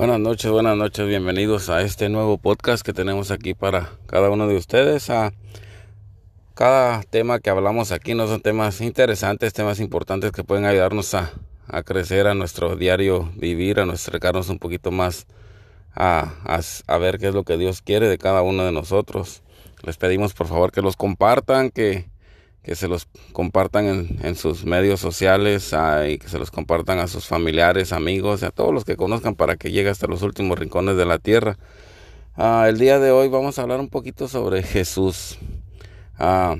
Buenas noches, buenas noches, bienvenidos a este nuevo podcast que tenemos aquí para cada uno de ustedes. A cada tema que hablamos aquí no son temas interesantes, temas importantes que pueden ayudarnos a, crecer a nuestro diario vivir, a nuestro acercarnos un poquito más a, a, ver qué es lo que Dios quiere de cada uno de nosotros. Les pedimos por favor que los compartan, que que se los compartan en, en sus medios sociales y que se los compartan a sus familiares, amigos, a todos los que conozcan para que llegue hasta los últimos rincones de la tierra. Ah, el día de hoy vamos a hablar un poquito sobre Jesús. Ah,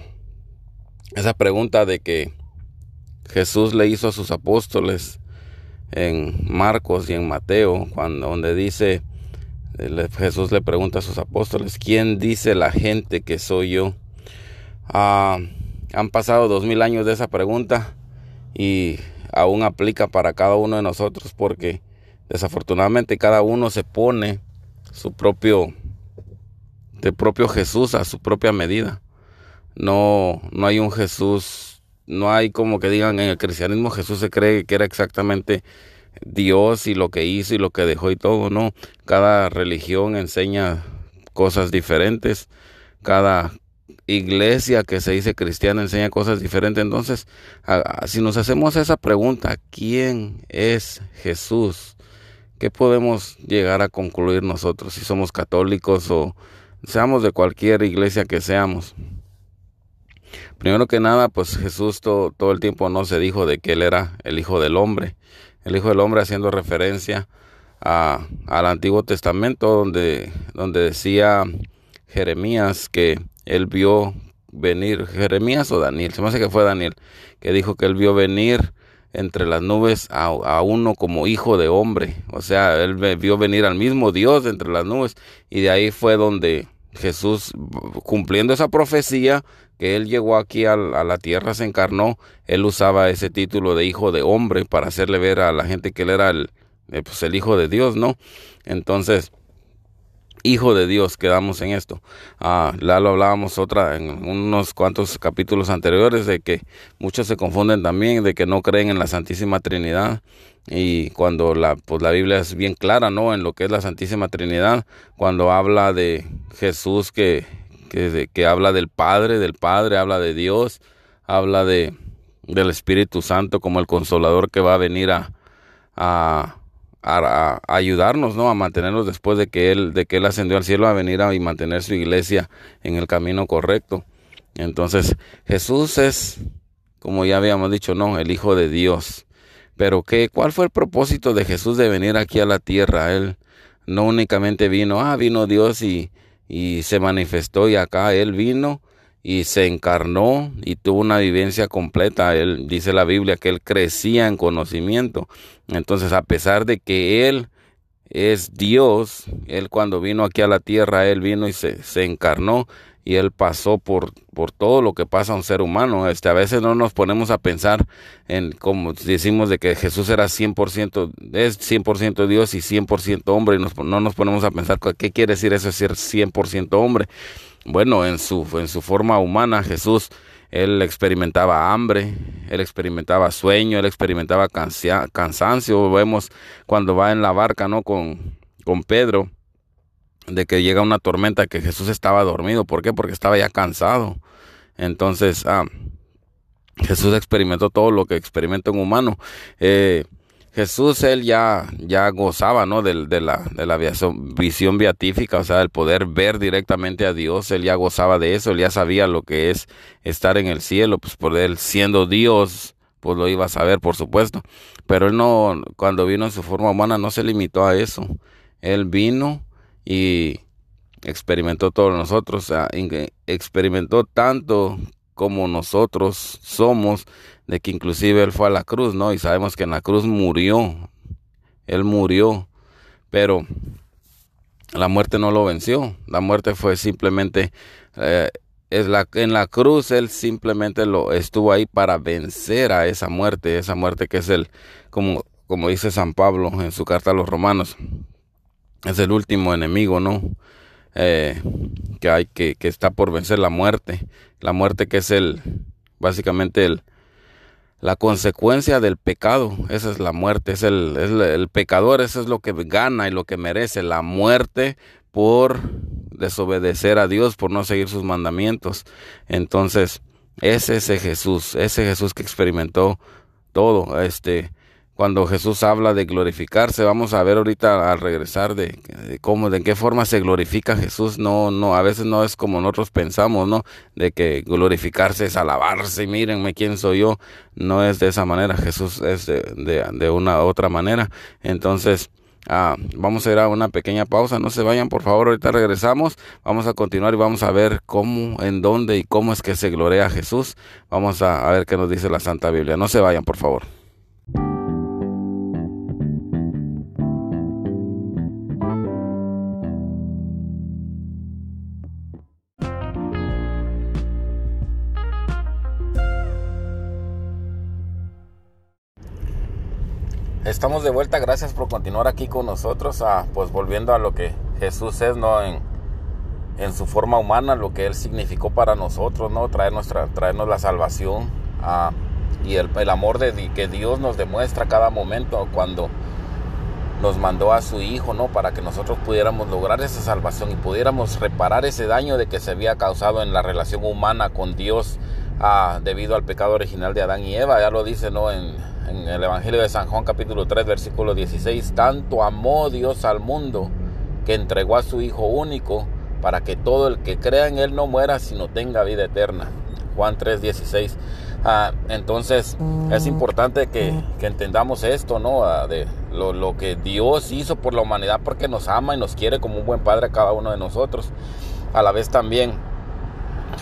esa pregunta de que Jesús le hizo a sus apóstoles en Marcos y en Mateo, cuando donde dice Jesús le pregunta a sus apóstoles, ¿quién dice la gente que soy yo? Ah, han pasado dos mil años de esa pregunta y aún aplica para cada uno de nosotros porque desafortunadamente cada uno se pone su propio de propio Jesús a su propia medida. No, no hay un Jesús, no hay como que digan en el cristianismo Jesús se cree que era exactamente Dios y lo que hizo y lo que dejó y todo, no. Cada religión enseña cosas diferentes, cada iglesia que se dice cristiana enseña cosas diferentes. Entonces, si nos hacemos esa pregunta, ¿quién es Jesús? ¿Qué podemos llegar a concluir nosotros si somos católicos o seamos de cualquier iglesia que seamos? Primero que nada, pues Jesús todo, todo el tiempo no se dijo de que Él era el Hijo del Hombre. El Hijo del Hombre haciendo referencia a, al Antiguo Testamento donde, donde decía Jeremías que él vio venir, Jeremías o Daniel, se me hace que fue Daniel, que dijo que él vio venir entre las nubes a, uno como hijo de hombre, o sea, él vio venir al mismo Dios entre las nubes y de ahí fue donde Jesús, cumpliendo esa profecía, que él llegó aquí a, la tierra, se encarnó, él usaba ese título de hijo de hombre para hacerle ver a la gente que él era el, eh, pues el hijo de Dios, ¿no? Entonces, hijo de Dios quedamos en esto. Ah, ya lo hablábamos otra en unos cuantos capítulos anteriores de que muchos se confunden también de que no creen en la Santísima Trinidad y cuando la pues la Biblia es bien clara, ¿no? En lo que es la Santísima Trinidad, cuando habla de Jesús que que, que habla del Padre, del Padre, habla de Dios, habla de del Espíritu Santo como el consolador que va a venir a, a a, ayudarnos, ¿no? A mantenernos después de que él, de que él ascendió al cielo a venir a y mantener su iglesia en el camino correcto. Entonces, Jesús es, como ya habíamos dicho, no, el Hijo de Dios. Pero ¿qué, ¿cuál fue el propósito de Jesús de venir aquí a la tierra? Él no únicamente vino, ah, vino Dios y, y se manifestó y acá Él vino y se encarnó y tuvo una vivencia completa. Él dice la Biblia que él crecía en conocimiento. Entonces, a pesar de que él es Dios, él cuando vino aquí a la tierra, él vino y se, se encarnó y él pasó por, por todo lo que pasa a un ser humano. Este, a veces no nos ponemos a pensar en como decimos de que Jesús era 100%, es 100% Dios y 100% hombre, y no nos ponemos a pensar qué quiere decir eso, ser 100% hombre. Bueno, en su, en su forma humana, Jesús, él experimentaba hambre, él experimentaba sueño, él experimentaba cansancio. Vemos cuando va en la barca, ¿no? Con, con Pedro, de que llega una tormenta, que Jesús estaba dormido. ¿Por qué? Porque estaba ya cansado. Entonces, ah, Jesús experimentó todo lo que experimenta un humano. Eh, Jesús, él ya, ya gozaba, ¿no? De, de, la, de la visión beatífica, o sea, el poder ver directamente a Dios, él ya gozaba de eso, él ya sabía lo que es estar en el cielo, pues por él siendo Dios, pues lo iba a saber, por supuesto. Pero él no, cuando vino en su forma humana, no se limitó a eso. Él vino y experimentó todos nosotros, experimentó tanto como nosotros somos, de que inclusive él fue a la cruz, ¿no? Y sabemos que en la cruz murió, él murió, pero la muerte no lo venció, la muerte fue simplemente, eh, es la, en la cruz él simplemente lo estuvo ahí para vencer a esa muerte, esa muerte que es el, como, como dice San Pablo en su carta a los romanos, es el último enemigo, ¿no? Eh, que hay que, que está por vencer la muerte, la muerte que es el básicamente el la consecuencia del pecado, esa es la muerte, es el, el, pecador, eso es lo que gana y lo que merece, la muerte por desobedecer a Dios, por no seguir sus mandamientos. Entonces, es ese Jesús, ese Jesús que experimentó todo, este, cuando Jesús habla de glorificarse, vamos a ver ahorita al regresar de, cómo, de qué forma se glorifica Jesús. No, no, a veces no es como nosotros pensamos, ¿no? De que glorificarse es alabarse, mírenme quién soy yo. No es de esa manera, Jesús es de, de, de una otra manera. Entonces, Ah, vamos a ir a una pequeña pausa, no se vayan por favor, ahorita regresamos, vamos a continuar y vamos a ver cómo, en dónde y cómo es que se glorea a Jesús. Vamos a ver qué nos dice la Santa Biblia, no se vayan por favor. Estamos de vuelta, gracias por continuar aquí con nosotros, ah, pues volviendo a lo que Jesús es, ¿no? En, en, su forma humana, lo que Él significó para nosotros, ¿no? Traer nuestra, traernos la salvación ah, y el, el, amor de, que Dios nos demuestra cada momento cuando nos mandó a su Hijo, ¿no? Para que nosotros pudiéramos lograr esa salvación y pudiéramos reparar ese daño de que se había causado en la relación humana con Dios debido al pecado original de Adán y Eva, ya lo dice, ¿no? En, en el Evangelio de San Juan capítulo 3 versículo 16, tanto amó Dios al mundo que entregó a su Hijo único para que todo el que crea en Él no muera, sino tenga vida eterna. Juan 3, 16. Ah, entonces es importante que, entendamos esto, ¿no? Ah, de lo, lo, que Dios hizo por la humanidad porque nos ama y nos quiere como un buen padre a cada uno de nosotros. A la vez también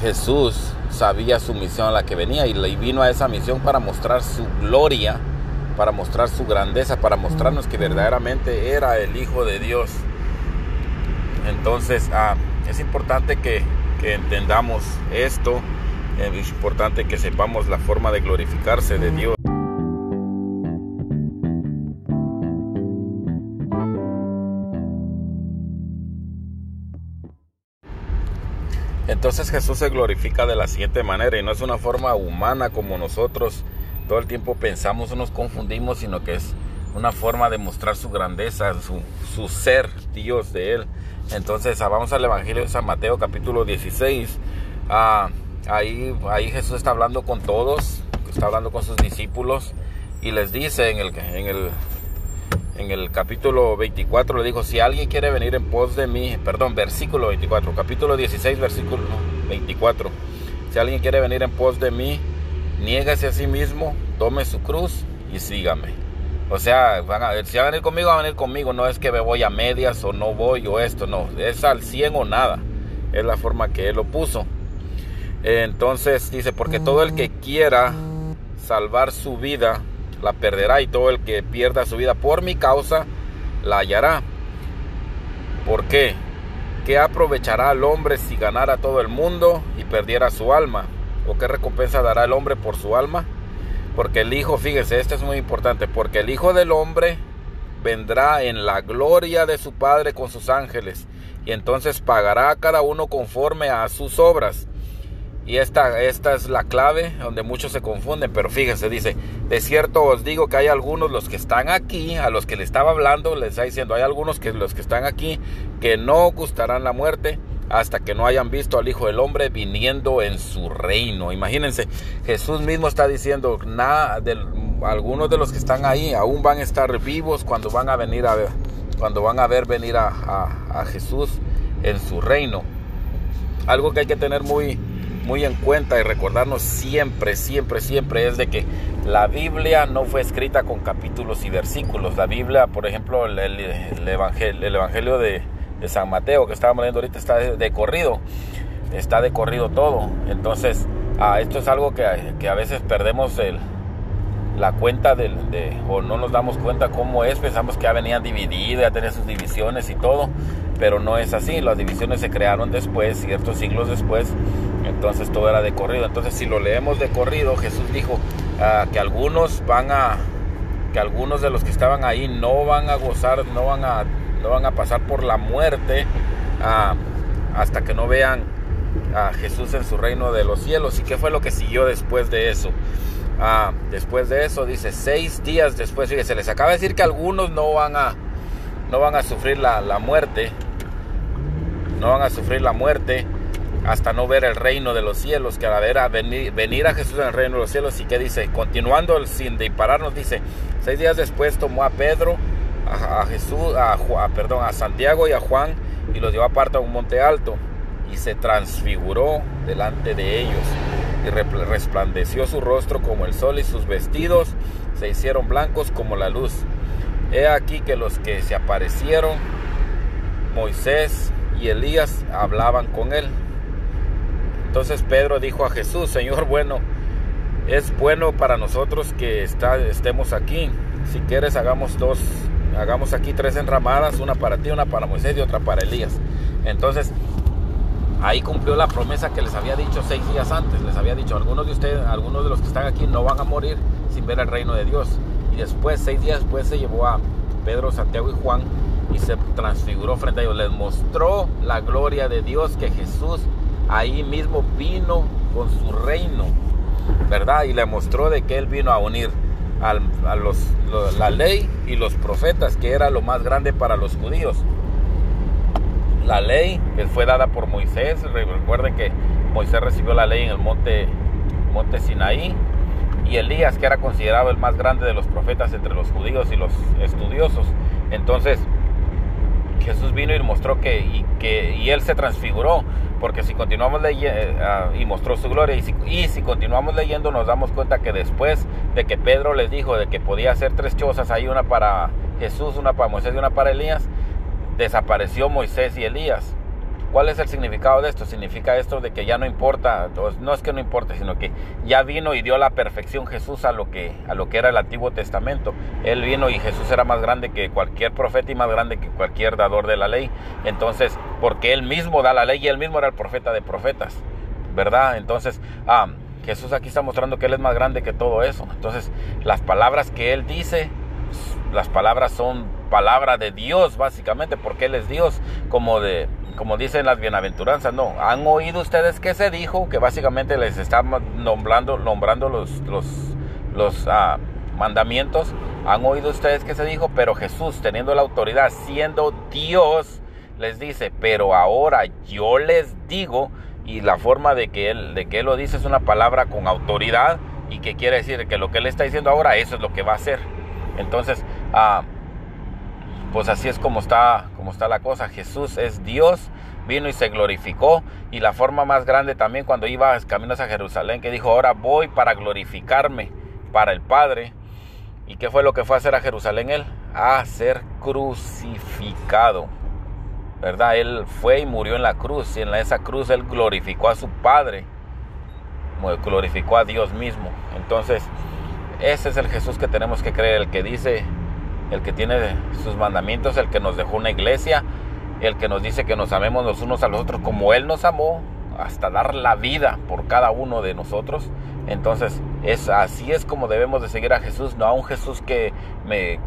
Jesús sabía su misión a la que venía y vino a esa misión para mostrar su gloria, para mostrar su grandeza, para mostrarnos que verdaderamente era el Hijo de Dios. Entonces ah, es importante que, que entendamos esto, es importante que sepamos la forma de glorificarse de Dios. Entonces Jesús se glorifica de la siguiente manera y no es una forma humana como nosotros todo el tiempo pensamos o nos confundimos, sino que es una forma de mostrar su grandeza, su, ser Dios de Él. Entonces ah, vamos al Evangelio de San Mateo capítulo 16. Ah, ahí, Jesús está hablando con todos, está hablando con sus discípulos y les dice en el en el capítulo 24 le dijo, si alguien quiere venir en pos de mí, perdón, versículo 24, capítulo 16, versículo 24, si alguien quiere venir en pos de mí, niégase a sí mismo, tome su cruz y sígame. O sea, van a, si van a venir conmigo, van a venir conmigo, no es que me voy a medias o no voy o esto, no, es al 100 o nada, es la forma que él lo puso. Entonces dice, porque todo el que quiera salvar su vida, la perderá y todo el que pierda su vida por mi causa la hallará. ¿Por qué? ¿Qué aprovechará al hombre si ganara todo el mundo y perdiera su alma? ¿O qué recompensa dará el hombre por su alma? Porque el Hijo, fíjese, esto es muy importante, porque el Hijo del Hombre vendrá en la gloria de su Padre con sus ángeles, y entonces pagará a cada uno conforme a sus obras. Y esta, esta es la clave donde muchos se confunden, pero fíjense, dice, de cierto os digo que hay algunos, los que están aquí, a los que le estaba hablando, les está diciendo, hay algunos que los que están aquí que no gustarán la muerte hasta que no hayan visto al Hijo del Hombre viniendo en su reino. Imagínense, Jesús mismo está diciendo, nada, de, algunos de los que están ahí aún van a estar vivos cuando van a venir a ver, cuando van a ver venir a, a Jesús en su reino. Algo que hay que tener muy, muy en cuenta y recordarnos siempre, siempre, siempre es de que la Biblia no fue escrita con capítulos y versículos. La Biblia, por ejemplo, el, evangelio, el evangelio de, San Mateo que estábamos leyendo ahorita está de, corrido, está de corrido todo. Entonces, ah, esto es algo que, que, a veces perdemos el, la cuenta del, de, o no nos damos cuenta cómo es, pensamos que ya venían divididas, ya tenían sus divisiones y todo, pero no es así, las divisiones se crearon después, ciertos siglos después, entonces todo era de corrido. Entonces si lo leemos de corrido, Jesús dijo ah, que algunos van a, que algunos de los que estaban ahí no van a gozar, no van a, no van a pasar por la muerte ah, hasta que no vean a Jesús en su reino de los cielos. ¿Y qué fue lo que siguió después de eso? ah, después de eso, dice, seis días después, fíjese, les acaba de decir que algunos no van a, no van a sufrir la, la muerte, no van a sufrir la muerte hasta no ver el reino de los cielos, que a ver a venir, venir a Jesús en el reino de los cielos. Y que dice, continuando sin dispararnos, dice, seis días después tomó a Pedro, a, Jesús, a, perdón, a Santiago y a Juan y los llevó aparte a un monte alto y se transfiguró delante de ellos y resplandeció su rostro como el sol y sus vestidos se hicieron blancos como la luz. He aquí que los que se aparecieron, Moisés y Elías, hablaban con él. Entonces Pedro dijo a Jesús, Señor, bueno, es bueno para nosotros que estemos aquí. Si quieres, hagamos dos, hagamos aquí tres enramadas, una para ti, una para Moisés y otra para Elías. Entonces, ahí cumplió la promesa que les había dicho seis días antes. Les había dicho, algunos de ustedes, algunos de los que están aquí no van a morir sin ver el reino de Dios. Y después, seis días después, se llevó a Pedro, Santiago y Juan y se transfiguró frente a ellos. Les mostró la gloria de Dios que Jesús ahí mismo vino con su reino, ¿verdad? Y le mostró de que él vino a unir a los, la ley y los profetas, que era lo más grande para los judíos. La ley que fue dada por Moisés, recuerden que Moisés recibió la ley en el monte, monte Sinaí, y Elías, que era considerado el más grande de los profetas entre los judíos y los estudiosos. Entonces, Jesús vino y mostró que y, que, y Él se transfiguró, porque si continuamos leyendo, ah, y mostró su gloria, y si, y si, continuamos leyendo nos damos cuenta que después de que Pedro les dijo de que podía hacer tres chozas, hay una para Jesús, una para Moisés y una para Elías, desapareció Moisés y Elías. ¿Cuál es el significado de esto? Significa esto de que ya no importa, no es que no importe, sino que ya vino y dio la perfección Jesús a lo que a lo que era el Antiguo Testamento. Él vino y Jesús era más grande que cualquier profeta y más grande que cualquier dador de la ley. Entonces, porque él mismo da la ley y él mismo era el profeta de profetas, ¿verdad? Entonces, ah, Jesús aquí está mostrando que él es más grande que todo eso. Entonces, las palabras que él dice, las palabras son palabra de Dios básicamente, porque él es Dios, como de como dicen las bienaventuranzas, no. Han oído ustedes que se dijo, que básicamente les está nombrando, nombrando los, los, ah, mandamientos. Han oído ustedes que se dijo, pero Jesús, teniendo la autoridad, siendo Dios, les dice, pero ahora yo les digo, y la forma de que él, de que lo dice es una palabra con autoridad, y que quiere decir que lo que él está diciendo ahora, eso es lo que va a hacer. Entonces, ah, pues así es como está, está la cosa. Jesús es Dios, vino y se glorificó. Y la forma más grande también cuando iba caminos a Jerusalén, que dijo, ahora voy para glorificarme para el Padre. ¿Y qué fue lo que fue a hacer a Jerusalén él? A ser crucificado. ¿Verdad? Él fue y murió en la cruz. Y en esa cruz él glorificó a su Padre. Glorificó a Dios mismo. Entonces, ese es el Jesús que tenemos que creer. El que dice, el que tiene sus mandamientos, el que nos dejó una iglesia, el que nos dice que nos amemos los unos a los otros como Él nos amó, hasta dar la vida por cada uno de nosotros. Entonces, es así es como debemos de seguir a Jesús, no a un Jesús que me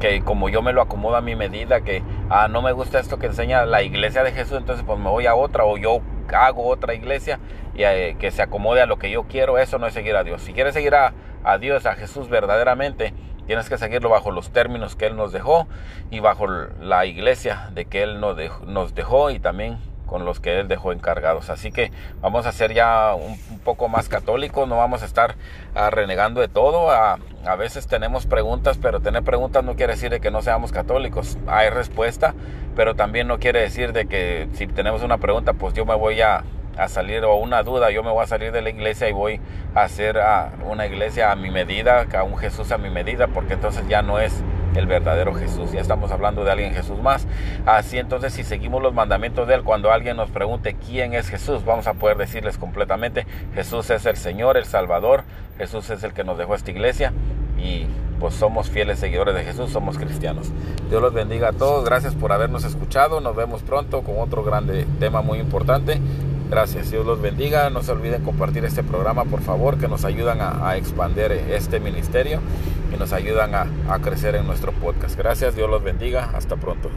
que, como yo me lo acomodo a mi medida, que ah, no me gusta esto que enseña la iglesia de Jesús, entonces pues me voy a otra o yo hago otra iglesia y eh, que se acomode a lo que yo quiero, eso no es seguir a Dios. Si quieres seguir a, a Dios, a Jesús verdaderamente, Tienes que seguirlo bajo los términos que Él nos dejó y bajo la iglesia de que Él nos dejó y también con los que Él dejó encargados. Así que vamos a ser ya un, poco más católicos, no vamos a estar ah, renegando de todo. A, a, veces tenemos preguntas, pero tener preguntas no quiere decir de que no seamos católicos. Hay respuesta, pero también no quiere decir de que si tenemos una pregunta, pues yo me voy a a salir o una duda, yo me voy a salir de la iglesia y voy a hacer a una iglesia a mi medida, a un Jesús a mi medida, porque entonces ya no es el verdadero Jesús, ya estamos hablando de alguien Jesús más. Así entonces si seguimos los mandamientos de Él, cuando alguien nos pregunte quién es Jesús, vamos a poder decirles completamente, Jesús es el Señor, el Salvador, Jesús es el que nos dejó esta iglesia y pues somos fieles seguidores de Jesús, somos cristianos. Dios los bendiga a todos, gracias por habernos escuchado, nos vemos pronto con otro grande tema muy importante. Gracias, Dios los bendiga. No se olviden compartir este programa, por favor, que nos ayudan a, expandir este ministerio y nos ayudan a, a crecer en nuestro podcast. Gracias, Dios los bendiga. Hasta pronto.